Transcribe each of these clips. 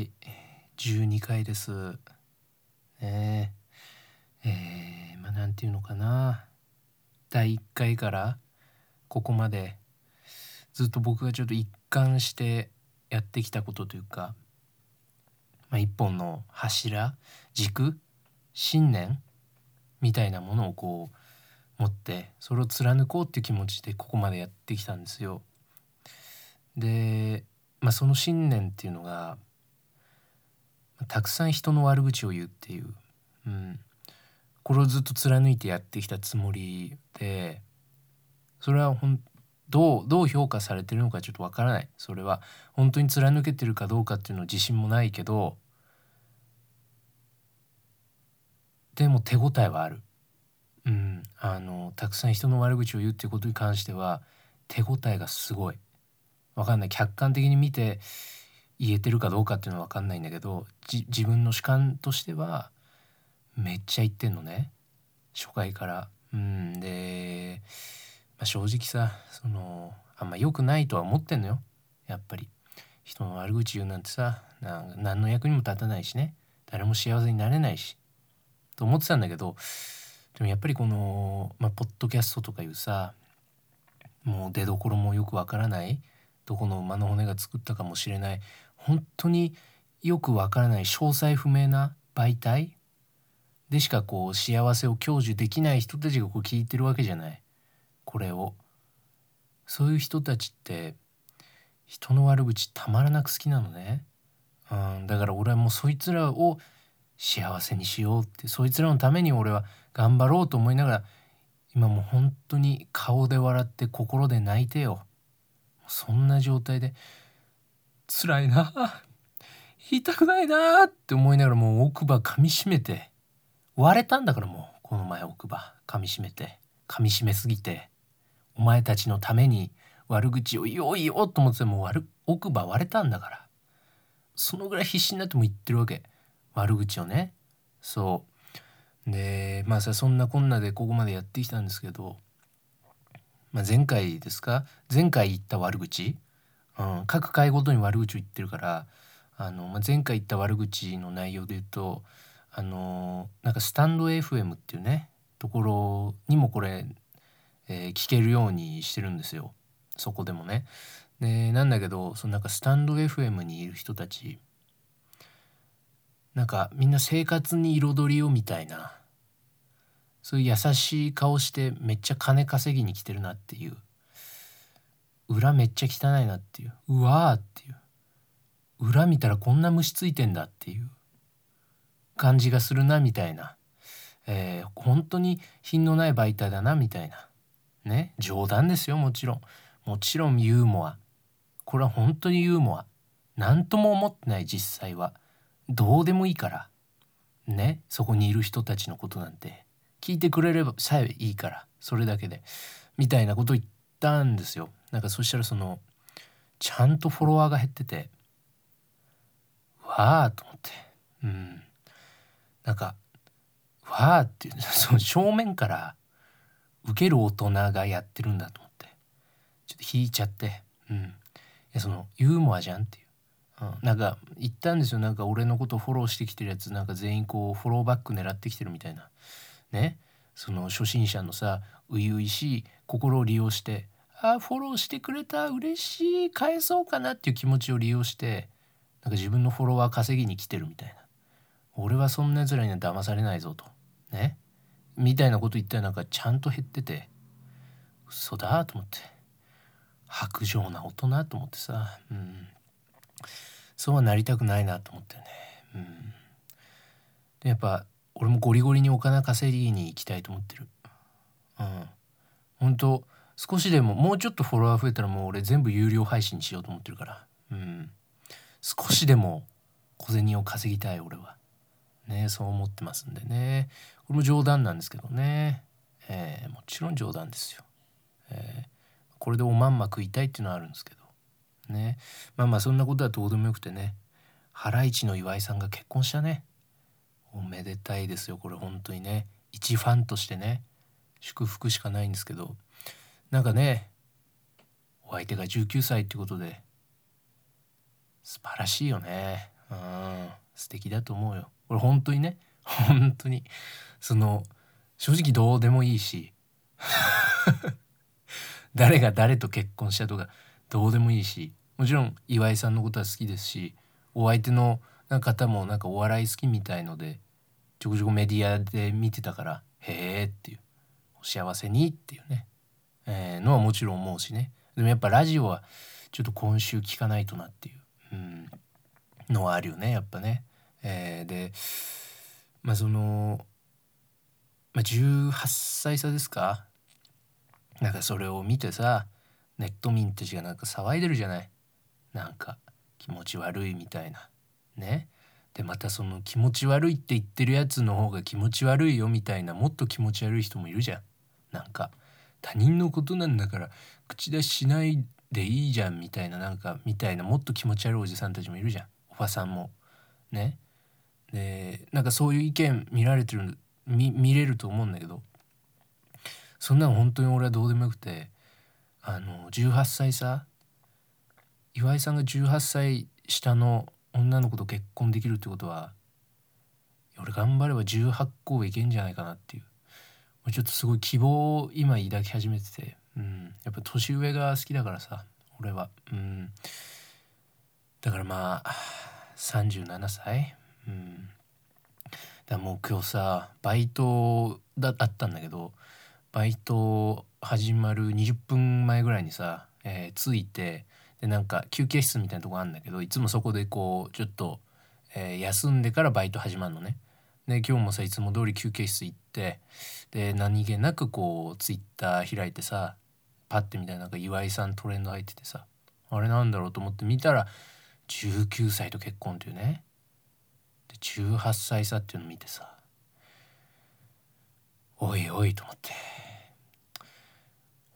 はい12回です。ねえ。ー、まあなんていうのかな。第1回からここまでずっと僕がちょっと一貫してやってきたことというか、まあ、一本の柱軸信念みたいなものをこう持ってそれを貫こうっていう気持ちでここまでやってきたんですよ。で、まあ、その信念っていうのがたくさん人の悪口を言うっていう、うん、これをずっと貫いてやってきたつもりでそれはほんどうどう評価されてるのかちょっとわからない。それは本当に貫けてるかどうかっていうの自信もないけどでも手応えはある。うん、あのたくさん人の悪口を言うっていうことに関しては手応えがすごい。わかんない。客観的に見て言えてるかどうかっていうのは分かんないんだけど自分の主観としてはめっちゃ言ってんのね。初回から。うんで、まあ、正直さそのあんま良くないとは思ってんのよ。やっぱり。人の悪口言うなんてさ何の役にも立たないしね。誰も幸せになれないし。と思ってたんだけどでもやっぱりこの、まあ、ポッドキャストとかいうさもう出どころもよくわからない。どこの馬の骨が作ったかもしれない。本当によくわからない詳細不明な媒体でしかこう幸せを享受できない人たちがこう聞いてるわけじゃないこれをそういう人たちって人の悪口たまらなく好きなのね、うん、だから俺はもうそいつらを幸せにしようってそいつらのために俺は頑張ろうと思いながら今もう本当に顔で笑って心で泣いてよそんな状態で辛いな。言いたくないなって思いながらもう奥歯噛みしめて。割れたんだからもうこの前奥歯。噛みしめて。噛みしめすぎて。お前たちのために悪口を言おう言おうと思ってもう奥歯割れたんだから。そのぐらい必死になっても言ってるわけ。悪口をね。そう。でまあさそんなこんなでここまでやってきたんですけど、まあ、前回ですか？前回言った悪口。うん、各回ごとに悪口を言ってるからあの、まあ、前回言った悪口の内容で言うとあのなんかスタンド FM っていうねところにもこれ、えー、聞けるようにしてるんですよ。そこでもね。でなんだけどそのなんかスタンド FM にいる人たちなんかみんな生活に彩りをみたいなそういう優しい顔してめっちゃ金稼ぎに来てるなっていう。裏めっちゃ汚いなっていう。うわーっていう。裏見たらこんな虫ついてんだっていう。感じがするなみたいな、えー、本当に品のない媒体だなみたいな。ね？冗談ですよもちろん。もちろんユーモア。これは本当にユーモア。何とも思ってない実際は。どうでもいいから。ね？そこにいる人たちのことなんて。聞いてくれればさえいいから。それだけで。みたいなこと言ったんですよ。なんかそしたらそのちゃんとフォロワーが減っててわあと思って。うん。なんかわあっていうその正面から受ける大人がやってるんだと思って。ちょっと引いちゃって。うん。いやそのユーモアじゃんっていう、うん、なんか言ったんですよ。なんか俺のことフォローしてきてるやつ。なんか全員こうフォローバック狙ってきてるみたいな。ね。その初心者のさ初々しい心を利用してあフォローしてくれた嬉しい返そうかなっていう気持ちを利用してなんか自分のフォロワー稼ぎに来てるみたいな。俺はそんな奴らには騙されないぞと。ね？みたいなこと言ったらなんかちゃんと減ってて嘘だと思って。薄情な大人と思ってさ、うん、そうはなりたくないなと思ってね、うん、でやっぱ俺もゴリゴリにお金稼ぎに行きたいと思ってる。うん。本当少しでももうちょっとフォロワー増えたらもう俺全部有料配信しようと思ってるから。うん。少しでも小銭を稼ぎたい俺は。ねそう思ってますんでね。これも冗談なんですけどね、えー、もちろん冗談ですよ、えー、これでおまんま食いたいっていうのはあるんですけど。ね。まあまあそんなことはどうでもよくてね。ハライチの岩井さんが結婚したね。おめでたいですよこれ本当にね。一ファンとしてね。祝福しかないんですけど。なんかねお相手が19歳ってことで素晴らしいよね。うん素敵だと思うよ俺本当にね本当にその正直どうでもいいし 誰が誰と結婚したとかどうでもいいしもちろん岩井さんのことは好きですしお相手の方もなんかお笑い好きみたいのでちょこちょこメディアで見てたからへえっていうお幸せにっていうね、えー、のはもちろん思うしね。でもやっぱラジオはちょっと今週聞かないとなっていう、うん、のはあるよねやっぱね。えー、でまあその、まあ、18歳差ですか？なんかそれを見てさネット民たちがなんか騒いでるじゃない？なんか気持ち悪いみたいな。ね？でまたその気持ち悪いって言ってるやつの方が気持ち悪いよみたいなもっと気持ち悪い人もいるじゃん。なんか他人のことなんだから口出ししないでいいじゃんみたいななんかみたいなもっと気持ち悪いおじさんたちもいるじゃん。おばさんも。ね。でなんかそういう意見見られてる見見れると思うんだけど。そんなの本当に俺はどうでもよくてあの18歳さ岩井さんが18歳下の女の子と結婚できるってことは俺頑張れば18個いけんじゃないかなっていう。ちょっとすごい希望を今抱き始めてて、うん、やっぱ年上が好きだからさ俺は、うん、だからまあ37歳、うん、だもう今日さバイトだったんだけどバイト始まる20分前ぐらいにさ、えー、着いてでなんか休憩室みたいなとこあるんだけどいつもそこでこうちょっと、えー、休んでからバイト始まるのね。で今日もさいつも通り休憩室行ってで何気なくこうツイッター開いてさパッて見たらなんか岩井さんトレンド入っててさあれなんだろうと思って見たら19歳と結婚っていうね。で18歳差っていうの見てさおいおいと思って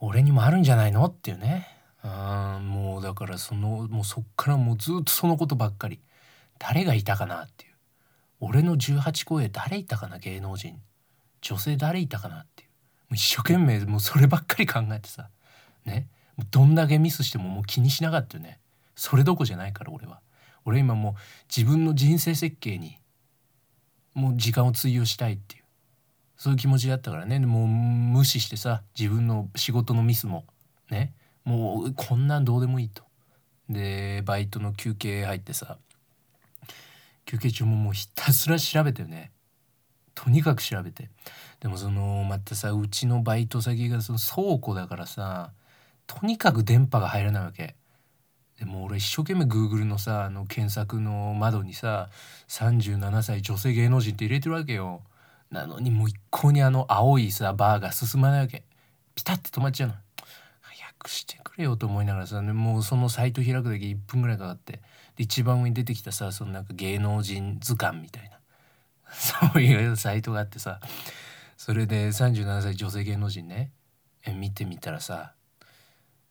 俺にもあるんじゃないのっていうね。あもうだからそのもうそっからもうずっとそのことばっかり。誰がいたかなっていう。俺の18公演誰いたかな芸能人。女性誰いたかなっていう。もう一生懸命もうそればっかり考えてさ。ね。どんだけミスしてももう気にしなかったよね。それどこじゃないから俺は。俺今もう自分の人生設計にもう時間を費やしたいっていう。そういう気持ちだったからね。もう無視してさ自分の仕事のミスも。ね。もうこんなんどうでもいいと。でバイトの休憩入ってさ休憩中ももうひたすら調べてよね。とにかく調べて。でもそのまたさうちのバイト先がその倉庫だからさとにかく電波が入らないわけ。でも俺一生懸命 Google のさあの検索の窓にさ37歳女性芸能人って入れてるわけよ。なのにもう一向にあの青いさバーが進まないわけ。ピタッて止まっちゃうの。早くしてくれよと思いながらさ、もうそのサイト開くだけ1分ぐらいかかって。で一番上に出てきたさそのなんか芸能人図鑑みたいな。そういうサイトがあってさそれで37歳女性芸能人ねえ見てみたらさ、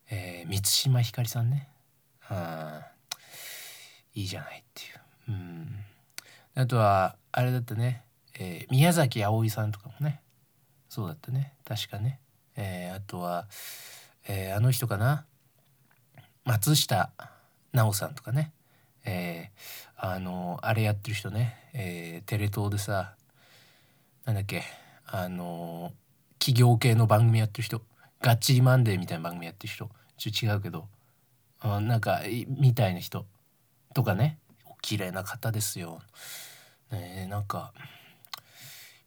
えー、満島ひかりさんね。あいいじゃないっていう、うん、あとはあれだったね、えー、宮崎あおいさんとかもね。そうだったね。確かね、えー、あとは、えー、あの人かな。松下奈緒さんとかね、えー、あのあれやってる人ね、えー、テレ東でさなんだっけあの企業系の番組やってる人。ガッチリマンデーみたいな番組やってる人。ちょっと違うけど。あなんかみたいな人。とかね。お綺麗な方ですよ。ねなんか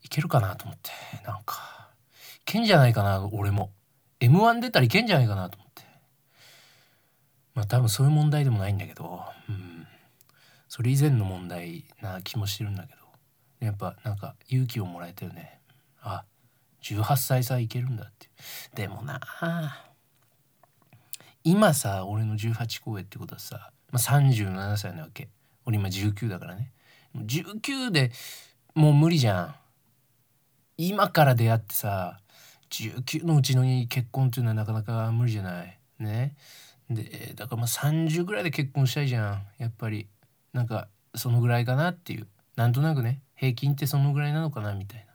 いけるかなと思って。なんかいけんじゃないかな俺も。m 1出たらいけんじゃないかなと思って。まあ多分そういう問題でもないんだけど、うん、それ以前の問題な気もしてるんだけど。やっぱなんか勇気をもらえたよね。あ18歳さいけるんだってでもな今さ俺の18公演ってことはさ、まあ、37歳なわけ。俺今19だからね。19でもう無理じゃん。今から出会ってさ19のうちのに結婚っていうのはなかなか無理じゃない。ね。でだからまあ30ぐらいで結婚したいじゃん。やっぱり。なんかそのぐらいかなっていう。なんとなくね。平均ってそのぐらいなのかなみたいな。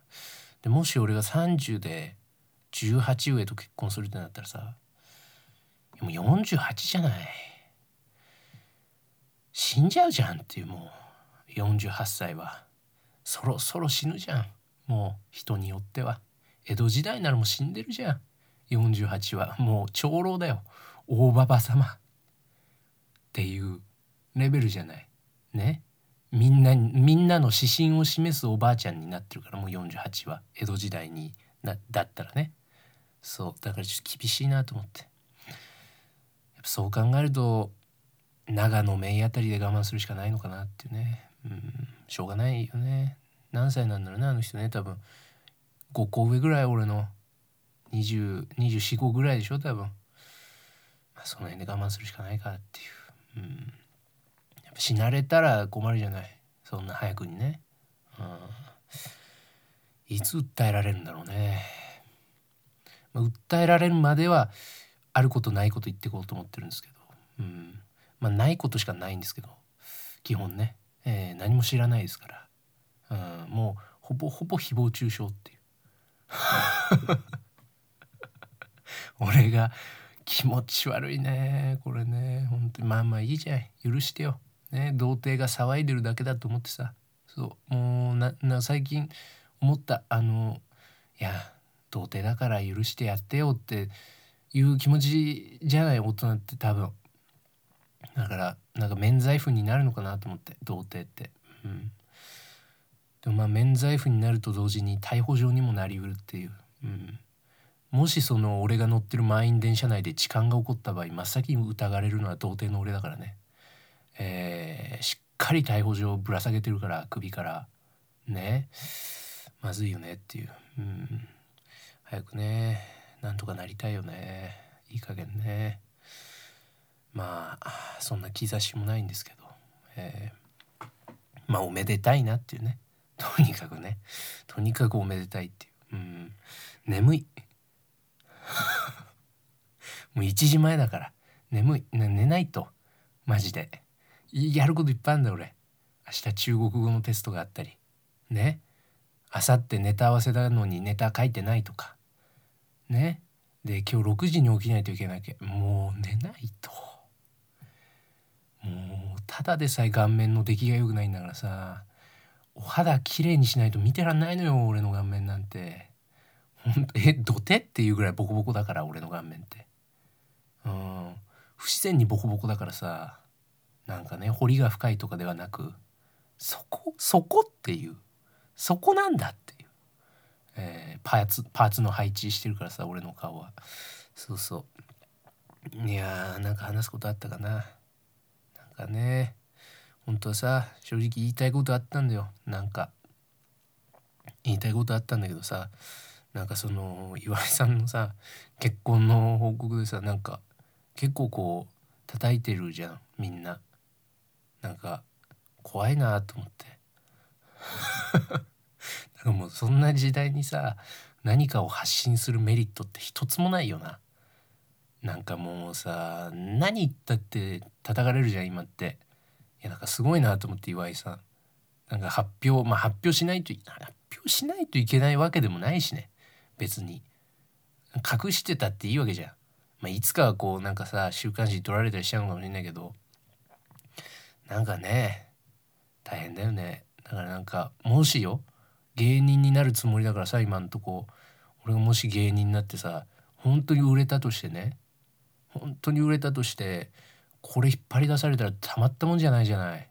でもし俺が30で18上と結婚するってなったらさもう48じゃない。死んじゃうじゃんっていうもう。48歳はそろそろ死ぬじゃん。もう人によっては。江戸時代ならもう死んでるじゃん。48はもう長老だよ。大ババ様。っていうレベルじゃない。ね。みんなみんなの指針を示すおばあちゃんになってるからもう48は。江戸時代になだったらね。そう。だからちょっと厳しいなと思って。やっぱそう考えると長野メイあたりで我慢するしかないのかなっていうね。うん。しょうがないよね。何歳なんだろうねあの人ね。多分5個上ぐらい俺の2024個ぐらいでしょ多分、まあ、その辺で我慢するしかないかっていう、うん、死なれたら困るじゃない。そんな早くにね、うん、いつ訴えられるんだろうね、まあ、訴えられるまではあることないこと言ってこうと思ってるんですけど、うん。まあ、ないことしかないんですけど。基本ね、えー、何も知らないですから、うん、もうほぼほぼ誹謗中傷っていう。俺が気持ち悪いね。これね。本当に。まあまあいいじゃん。許してよ、ね、童貞が騒いでるだけだと思ってさ。そうもうなな最近思ったあのいや童貞だから許してやってよっていう気持ちじゃない大人って多分。だからなんか免罪符になるのかなと思って童貞って。うん。でもまあ免罪符になると同時に逮捕状にもなりうるっていう、うん、もしその俺が乗ってる満員電車内で痴漢が起こった場合真っ先に疑われるのは童貞の俺だからね、えー、しっかり逮捕状をぶら下げてるから首から。ね。まずいよねっていう、うん、早くね。なんとかなりたいよね。いい加減ね。まあそんな兆しもないんですけど、えー、まあおめでたいなっていうね。とにかくね。とにかくおめでたいっていう、うん、眠い。もう1時前だから。眠い。寝ないと。マジで。やることいっぱいあるんだ俺。明日中国語のテストがあったり。ね。明後日ネタ合わせなのにネタ書いてないとか。ね。で今日6時に起きないといけないけ。もう寝ないと。もうただでさえ顔面の出来が良くないんだからさ。お肌きれいにしないと見てらんないのよ俺の顔面なんて。ほんとえ土手っていうぐらいボコボコだから俺の顔面って。うん。不自然にボコボコだからさ。なんかね彫りが深いとかではなくそこそこっていうそこなんだっていう、えー、パーツパーツの配置してるからさ俺の顔は。そうそう。いやーなんか話すことあったかな。なんかね本当はさ正直言いたいことあったんだよ。なんか言いたいことあったんだけどさなんかその岩井さんのさ結婚の報告でさなんか結構こう叩いてるじゃんみんな。なんか怖いなと思って。なんかもうそんな時代にさ何かを発信するメリットって一つもないよな。なんかもうさ何言ったって叩かれるじゃん今って。いやなんかすごいなと思って岩井さん。なんか発表まあ発表しないと発表しないといけないわけでもないしね。別に。隠してたっていいわけじゃん、まあ、いつかはこうなんかさ週刊誌に取られたりしちゃうのかもしれないけど。なんかね大変だよね。だからなんかもしよ芸人になるつもりだからさ今んとこ。俺がもし芸人になってさ本当に売れたとしてね本当に売れたとしてこれ引っ張り出されたらたまったもんじゃないじゃない。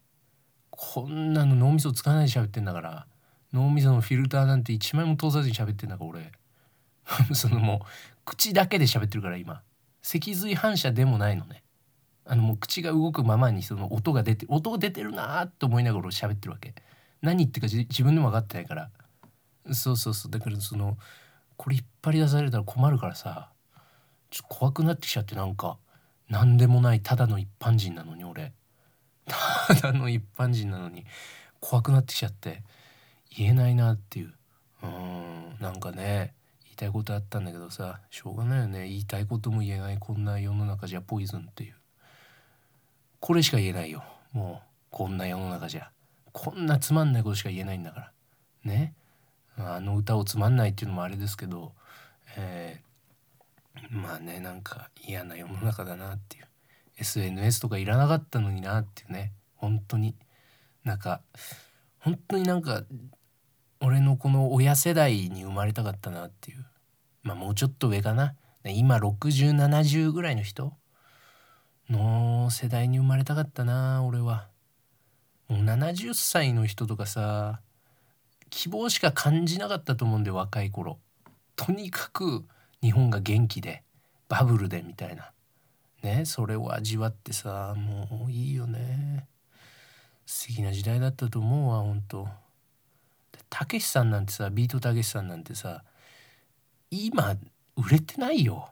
こんなの脳みそ使わないで喋ってんだから。脳みそのフィルターなんて一枚も通さずに喋ってんだから俺。そのもう口だけで喋ってるから今。脊髄反射でもないのね。あのもう口が動くままにその音が出て音が出てるなーって思いながら俺喋ってるわけ。何言ってるか自分でも分かってないから。そうそうそう。だからそのこれ引っ張り出されたら困るからさちょっと怖くなってきちゃってなんか何でもないただの一般人なのに俺。ただの一般人なのに怖くなってきちゃって言えないなっていう。うんなんかね言いたいことあったんだけどさしょうがないよね。言いたいことも言えないこんな世の中じゃポイズンっていう。これしか言えないよ。もうこんな世の中じゃ。こんなつまんないことしか言えないんだから。ね。あの歌をつまんないっていうのもあれですけど、えー、まあねなんか嫌な世の中だなっていう。SNS とかいらなかったのになっていうね。本当に。なんか本当になんか俺のこの親世代に生まれたかったなっていう。まあもうちょっと上かな。今6070ぐらいの人の世代に生まれたかったな俺は。もう70歳の人とかさ希望しか感じなかったと思うんで若い頃。とにかく日本が元気でバブルでみたいな。ねそれを味わってさもういいよね。素敵な時代だったと思うわほんとたけしさんなんてさビートたけしさんなんてさ今売れてないよ。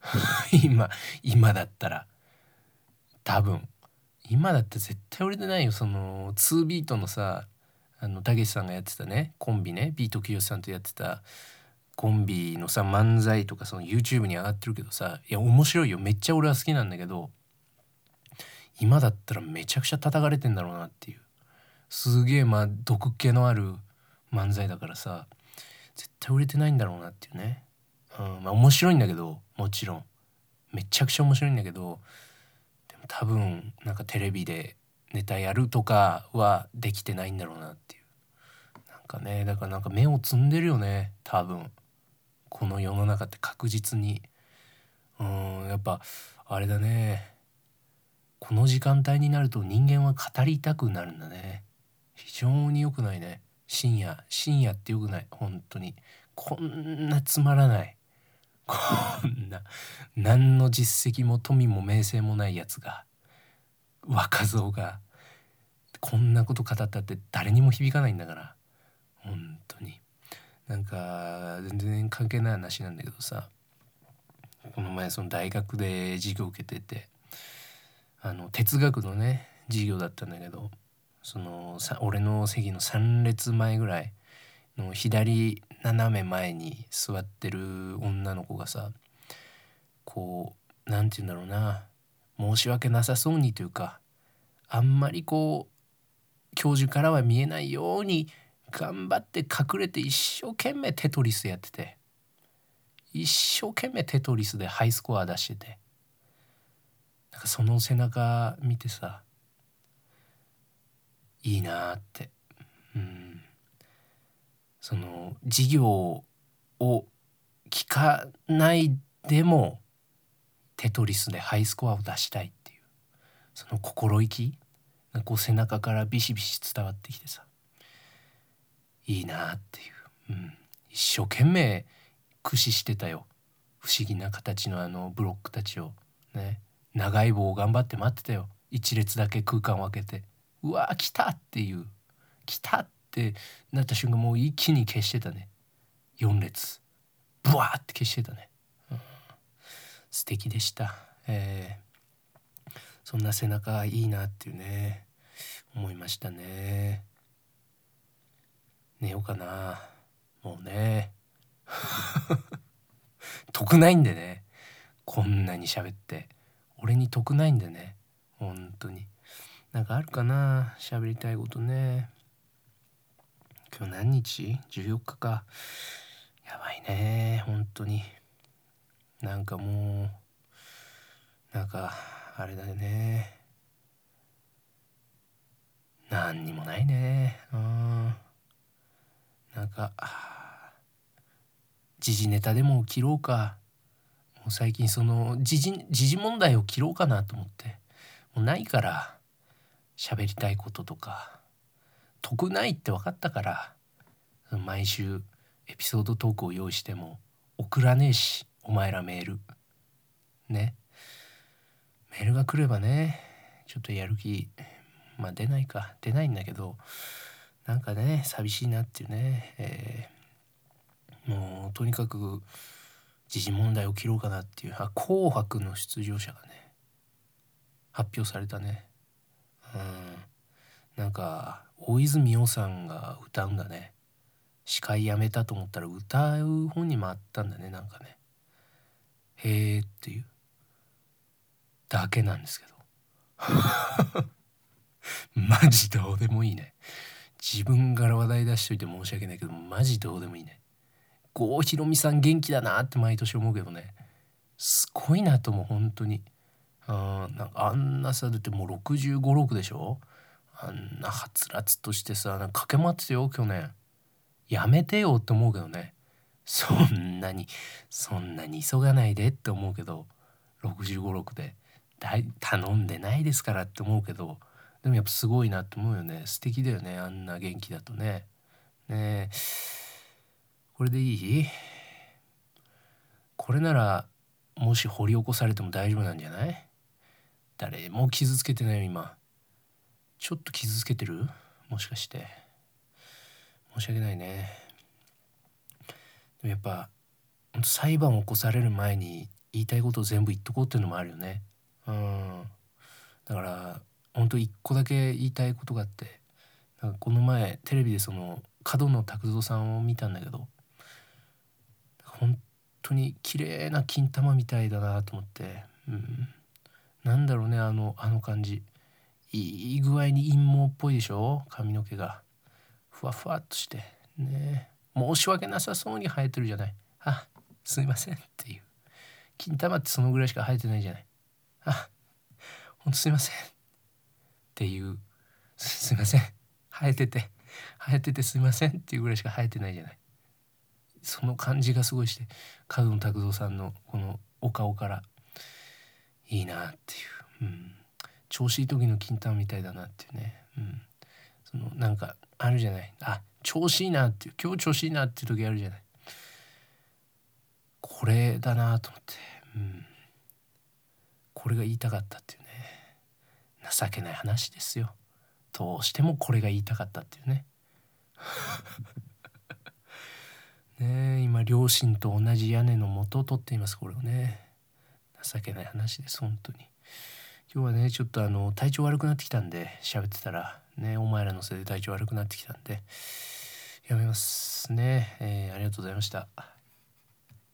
今今だったら。多分。今だって絶対売れてないよその2ビートのさあのたけしさんがやってたねコンビねビートきよしさんとやってた。コンビのさ漫才とかその YouTube に上がってるけどさいや面白いよ。めっちゃ俺は好きなんだけど今だったらめちゃくちゃ叩かれてんだろうなっていう。すげえまあ毒気のある漫才だからさ絶対売れてないんだろうなっていうね、うん、まあ面白いんだけどもちろん。めちゃくちゃ面白いんだけど多分なんかテレビでネタやるとかはできてないんだろうなっていう。なんかねだからなんか目をつんでるよね。多分。この世の中って確実に。うんやっぱあれだね。この時間帯になると人間は語りたくなるんだね。非常に良くないね。深夜深夜って良くない。本当に。こんなつまらない。こんな何の実績も富も名声もないやつが若造がこんなこと語ったって誰にも響かないんだから。本当に。なんか全然関係ない話なんだけどさ。この前その大学で授業受けててあの哲学のね授業だったんだけどそのさ俺の席の3列前ぐらいの左斜め前に座ってる女の子がさこう何て言うんだろうな申し訳なさそうにというかあんまりこう教授からは見えないように頑張って隠れて一生懸命テトリスやってて一生懸命テトリスでハイスコア出しててなんかその背中見てさいいなって、うん、その授業を聞かないでもテトリスでハイスコアを出したいっていうその心意気がこう背中からビシビシ伝わってきてさいいなっていう、うん、一生懸命駆使してたよ。不思議な形のあのブロックたちを。ね。長い棒を頑張って待ってたよ。一列だけ空間を空けて。うわ来たっていう。来たってなった瞬間もう一気に消してたね。4列。ブワーって消してたね、うん、素敵でした、えー、そんな背中いいなっていうね。思いましたね。寝ようかな。もうね。得ないんでね。こんなに喋って。俺に得ないんでね。本当に。なんかあるかな？喋りたいことね。今日何日 ?14 日か。やばいね。本当に。なんかもうなんかあれだよね。何にもないね。うん。なんか時事ネタでも切ろうか。もう最近その時事時事問題を切ろうかなと思って。もうないから喋りたいこととか。得ないって分かったから毎週エピソードトークを用意しても送らねえしお前らメール。ね。メールが来ればねちょっとやる気まあ出ないか。出ないんだけどなんかね寂しいなっていうね、えー、もうとにかく時事問題を切ろうかなっていうあ「紅白」の出場者がね発表されたね。うん。なんか大泉洋さんが歌うんだね。司会やめたと思ったら歌う本にもあったんだねなんかね。へえっていう。だけなんですけど。マジどうでもいいね。自分から話題出しといて申し訳ないけどマジどうでもいいね。郷ひろみさん元気だなって毎年思うけどね。すごいなと思う本当に。あなんかあんなさだってもう6 5 6でしょあんなはつらつとしてさなんか駆け回ってたよ去年。やめてよって思うけどね。そんなにそんなに急がないでって思うけど656で。頼んでないですからって思うけどでもやっぱすごいなって思うよね。素敵だよねあんな元気だとね。ねこれでいい？これならもし掘り起こされても大丈夫なんじゃない？誰も傷つけてないよ今。ちょっと傷つけてる？もしかして。申し訳ないね。でもやっぱ裁判を起こされる前に言いたいことを全部言っとこうっていうのもあるよね。うん。だから本当一個だけ言いたいことがあってなんかこの前テレビでその角野卓造さんを見たんだけど本当に綺麗な金玉みたいだなと思って、うん、なんだろうねあのあの感じ。いい具合に陰謀っぽいでしょ？髪の毛が。ふわふわっとして。ね。申し訳なさそうに生えてるじゃない。あすいませんっていう。金玉ってそのぐらいしか生えてないじゃない。あほんとすいません。っていう。すいません。生えてて。生えててすいませんっていうぐらいしか生えてないじゃない。その感じがすごいして角野卓造さんのこのお顔からいいなっていう、うん、調子いい時の金玉みたいだなっていうね、うん、そのなんかあるじゃない。あ調子いいなっていう今日調子いいなっていう時あるじゃない。これだなと思って、うん、これが言いたかったっていうね。情けない話ですよ。どうしてもこれが言いたかったっていうね。ね今両親と同じ屋根の元を取っていますこれをね。情けない話です本当に。今日はねちょっとあの体調悪くなってきたんで喋ってたらねお前らのせいで体調悪くなってきたんでやめますね、えー、ありがとうございました。